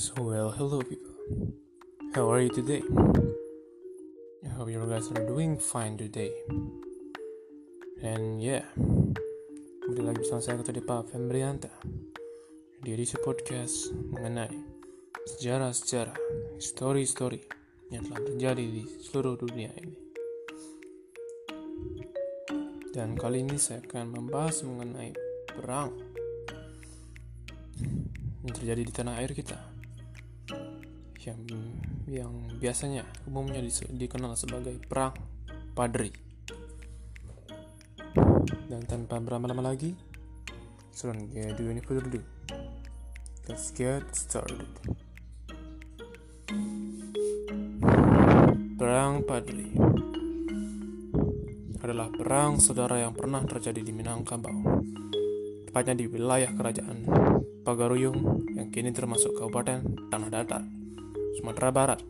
So, well, hello people. How are you today? I hope you guys are doing fine today. And yeah, kembali lagi bersama saya Ketua Pak Fembrianta di edisi podcast mengenai sejarah-sejarah, story-story yang telah terjadi di seluruh dunia ini. Dan kali ini saya akan membahas mengenai perang yang terjadi di tanah air kita yang yang biasanya umumnya dikenal sebagai perang Padri. Dan tanpa berlama-lama lagi, don't get any further ado. Let's get started. Perang Padri adalah perang saudara yang pernah terjadi di Minangkabau, tepatnya di wilayah kerajaan Pagaruyung yang kini termasuk Kabupaten Tanah Datar. Sumatera Barat.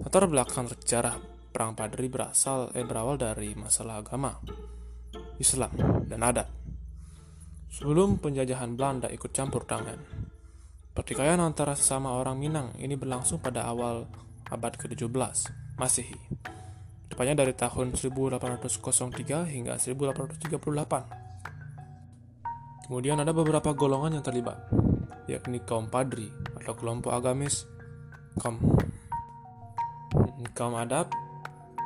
Latar belakang sejarah Perang Padri berasal eh, berawal dari masalah agama, Islam, dan adat. Sebelum penjajahan Belanda ikut campur tangan, pertikaian antara sesama orang Minang ini berlangsung pada awal abad ke-17 Masehi. Tepatnya dari tahun 1803 hingga 1838. Kemudian ada beberapa golongan yang terlibat, yakni kaum Padri atau kelompok agamis, kaum kaum adat,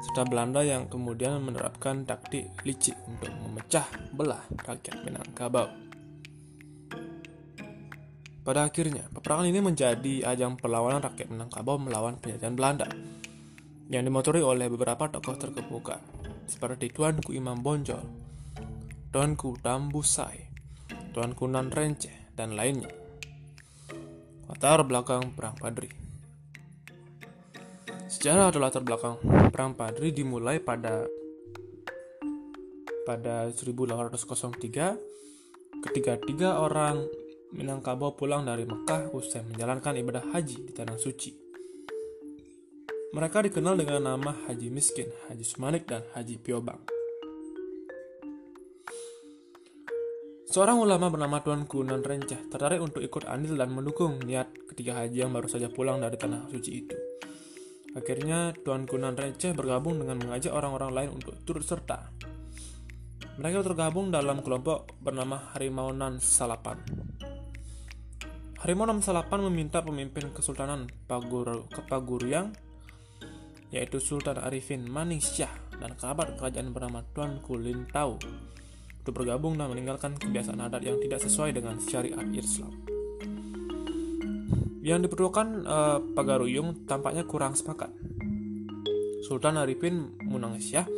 serta Belanda yang kemudian menerapkan taktik licik untuk memecah belah rakyat Minangkabau. Pada akhirnya, peperangan ini menjadi ajang perlawanan rakyat Minangkabau melawan penjajahan Belanda yang dimotori oleh beberapa tokoh terkemuka seperti Tuanku Imam Bonjol, Tuanku Tambusai, Tuanku Nan Renceh, dan lainnya. Latar belakang Perang Padri Sejarah atau latar belakang Perang Padri dimulai pada pada 1803 ketika tiga orang Minangkabau pulang dari Mekah usai menjalankan ibadah haji di Tanah Suci. Mereka dikenal dengan nama Haji Miskin, Haji Sumanik, dan Haji Piobang. Seorang ulama bernama Tuan Kunan Renceh tertarik untuk ikut andil dan mendukung niat ketiga haji yang baru saja pulang dari tanah suci itu. Akhirnya Tuan Kunan Renceh bergabung dengan mengajak orang-orang lain untuk turut serta. Mereka tergabung dalam kelompok bernama Harimau Nan Salapan. Harimau Nan Salapan meminta pemimpin Kesultanan Pagur Kepaguriang yaitu Sultan Arifin Maning Syah dan kerabat kerajaan bernama Tuan Kulin Tau untuk bergabung dan meninggalkan kebiasaan adat yang tidak sesuai dengan syariat Islam. Yang diperlukan uh, Pagaruyung tampaknya kurang sepakat. Sultan Arifin Munangsyah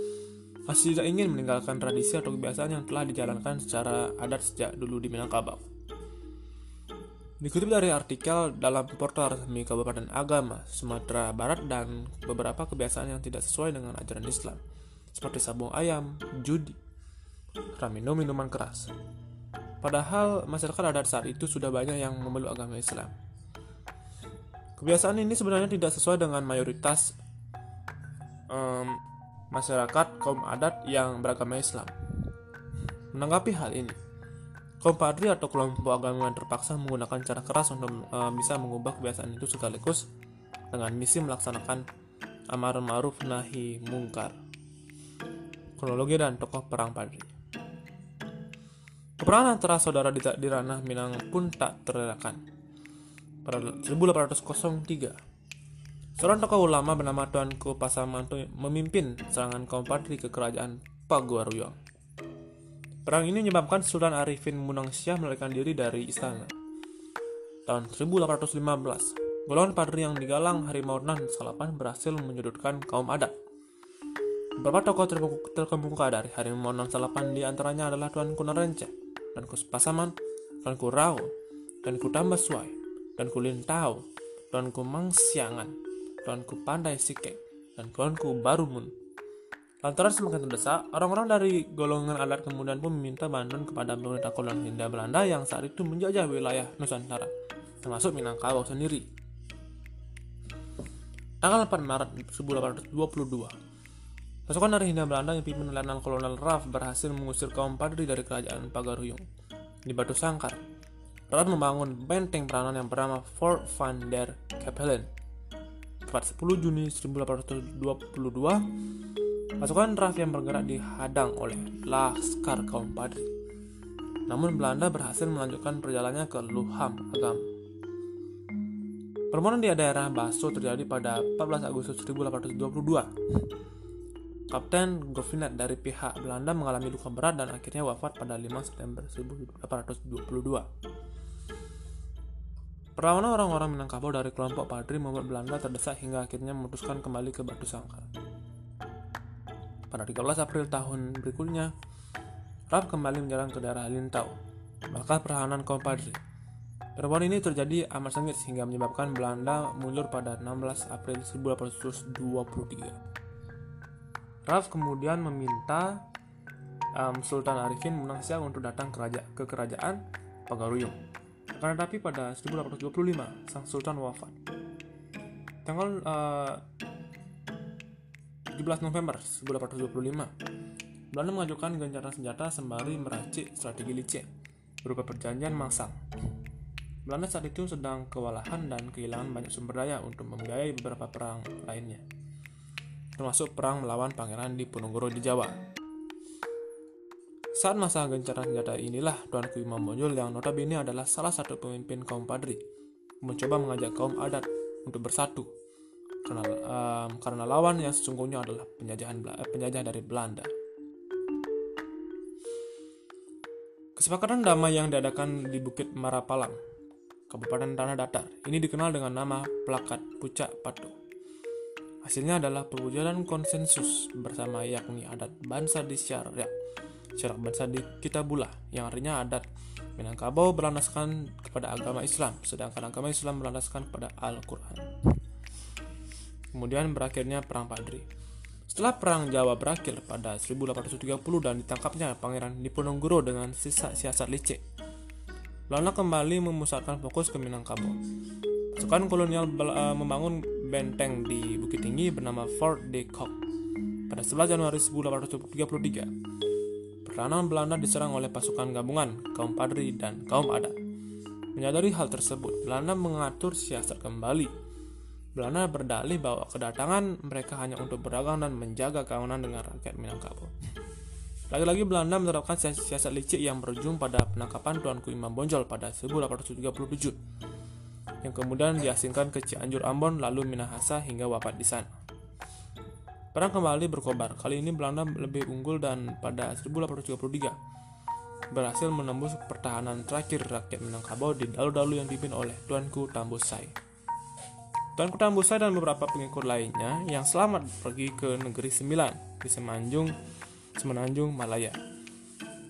masih tidak ingin meninggalkan tradisi atau kebiasaan yang telah dijalankan secara adat sejak dulu di Minangkabau. Dikutip dari artikel dalam portal resmi Kabupaten Agama Sumatera Barat dan beberapa kebiasaan yang tidak sesuai dengan ajaran Islam, seperti sabung ayam, judi, minum minuman keras. Padahal masyarakat adat saat itu sudah banyak yang memeluk agama Islam. Kebiasaan ini sebenarnya tidak sesuai dengan mayoritas um, masyarakat kaum adat yang beragama Islam. Menanggapi hal ini, kaum padri atau kelompok agama yang terpaksa menggunakan cara keras untuk uh, bisa mengubah kebiasaan itu sekaligus dengan misi melaksanakan amar ma'ruf nahi mungkar. Kronologi dan tokoh perang padri. Peperangan antara saudara di, di ranah Minang pun tak terelakkan. Pada 1803, seorang tokoh ulama bernama Tuanku Pasamanto memimpin serangan kaum Padri ke kerajaan Paguaruyong. Perang ini menyebabkan Sultan Arifin Munangsyah melarikan diri dari istana. Tahun 1815, golongan Padri yang digalang Harimau Nan Salapan berhasil menyudutkan kaum adat. Beberapa tokoh terkemuka dari Harimau Nan Salapan di antaranya adalah Tuan Kunan Renceh, dan ku pasaman dan ku rau dan ku tambah suai dan ku lintau dan ku mangsiangan dan ku pandai sikek dan ku barumun Lantaran semakin terdesak, orang-orang dari golongan adat kemudian pun meminta bantuan kepada pemerintah kolonial Hindia Belanda yang saat itu menjajah wilayah Nusantara, termasuk Minangkabau sendiri. Tanggal 4 Maret 1822, Pasukan dari Hindia Belanda yang pimpin Letnan Kolonel Raff berhasil mengusir kaum Padri dari kerajaan Pagaruyung di Batu Sangkar. Rad membangun benteng peranan yang bernama Fort van der Kapellen. Tepat 10 Juni 1822, pasukan RAF yang bergerak dihadang oleh Laskar kaum Padri. Namun Belanda berhasil melanjutkan perjalanannya ke Luham, Agam. Permohonan di daerah Baso terjadi pada 14 Agustus 1822 Kapten Govinet dari pihak Belanda mengalami luka berat dan akhirnya wafat pada 5 September 1822. Perlawanan orang-orang Minangkabau dari kelompok Padri membuat Belanda terdesak hingga akhirnya memutuskan kembali ke Batu Sangkar. Pada 13 April tahun berikutnya, Rap kembali menyerang ke daerah Lintau, bakal perlawanan kaum Padri. Perlawanan ini terjadi amat sengit sehingga menyebabkan Belanda mundur pada 16 April 1823. Ralph kemudian meminta um, Sultan Arifin Munangsia untuk datang keraja ke kerajaan Pagaruyung. Karena tapi pada 1825 sang Sultan wafat. Tanggal uh, 17 November 1825, Belanda mengajukan gencatan senjata sembari meracik strategi licik berupa perjanjian mangsang. Belanda saat itu sedang kewalahan dan kehilangan banyak sumber daya untuk membiayai beberapa perang lainnya termasuk perang melawan pangeran di Diponegoro di Jawa. Saat masa gencaran senjata inilah Tuanku Imam Bonjol yang notabene adalah salah satu pemimpin kaum Padri mencoba mengajak kaum adat untuk bersatu karena um, karena lawan yang sesungguhnya adalah penjajahan eh, penjajah dari Belanda. Kesepakatan damai yang diadakan di Bukit Marapalang, Kabupaten Tanah Datar, ini dikenal dengan nama Plakat Pucak Patu. Hasilnya adalah perwujudan konsensus bersama yakni adat bangsa di Syariat, Syarak bangsa di Kitabullah, yang artinya adat Minangkabau berlandaskan kepada agama Islam, sedangkan agama Islam berlandaskan kepada Al-Quran. Kemudian berakhirnya Perang Padri. Setelah Perang Jawa berakhir pada 1830 dan ditangkapnya Pangeran Diponegoro dengan sisa siasat licik, Belanda kembali memusatkan fokus ke Minangkabau. Pasukan kolonial uh, membangun benteng di Bukit Tinggi bernama Fort de Kock. Pada 11 Januari 1833, pertahanan Belanda diserang oleh pasukan gabungan kaum Padri dan kaum Adat. Menyadari hal tersebut, Belanda mengatur siasat kembali. Belanda berdalih bahwa kedatangan mereka hanya untuk berdagang dan menjaga keamanan dengan rakyat Minangkabau. Lagi-lagi Belanda menerapkan siasat licik yang berujung pada penangkapan Tuanku Imam Bonjol pada 1837 yang kemudian diasingkan ke Cianjur Ambon lalu Minahasa hingga wafat di sana. Perang kembali berkobar, kali ini Belanda lebih unggul dan pada 1833 berhasil menembus pertahanan terakhir rakyat Minangkabau di dalu-dalu yang dipimpin oleh Tuanku Tambusai. Tuanku Tambusai dan beberapa pengikut lainnya yang selamat pergi ke negeri Sembilan di Semanjung, Semenanjung, Malaya.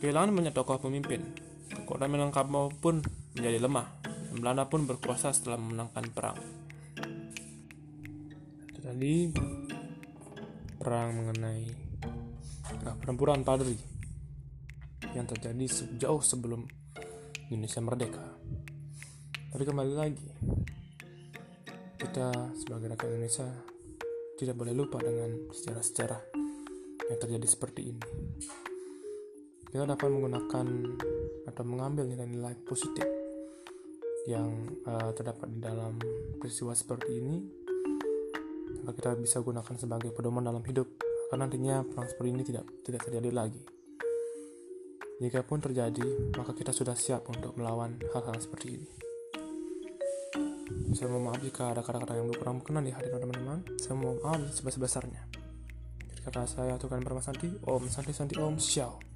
Kehilangan banyak tokoh pemimpin, kekuatan Minangkabau pun menjadi lemah Belanda pun berkuasa setelah memenangkan perang. Itu tadi perang mengenai nah, pertempuran Padri yang terjadi sejauh sebelum Indonesia merdeka. Tapi kembali lagi, kita sebagai rakyat Indonesia tidak boleh lupa dengan sejarah-sejarah yang terjadi seperti ini. Kita dapat menggunakan atau mengambil nilai-nilai positif yang uh, terdapat di dalam peristiwa seperti ini maka kita bisa gunakan sebagai pedoman dalam hidup karena nantinya perang seperti ini tidak tidak terjadi lagi. Jika pun terjadi maka kita sudah siap untuk melawan hal-hal seperti ini. Saya mohon maaf jika ada kata-kata yang kurang berkenan di hati teman-teman. Saya mohon maaf sebesar-besarnya. Kata saya Tuhan Brahma Santi. Om Santi Santi Om Xiao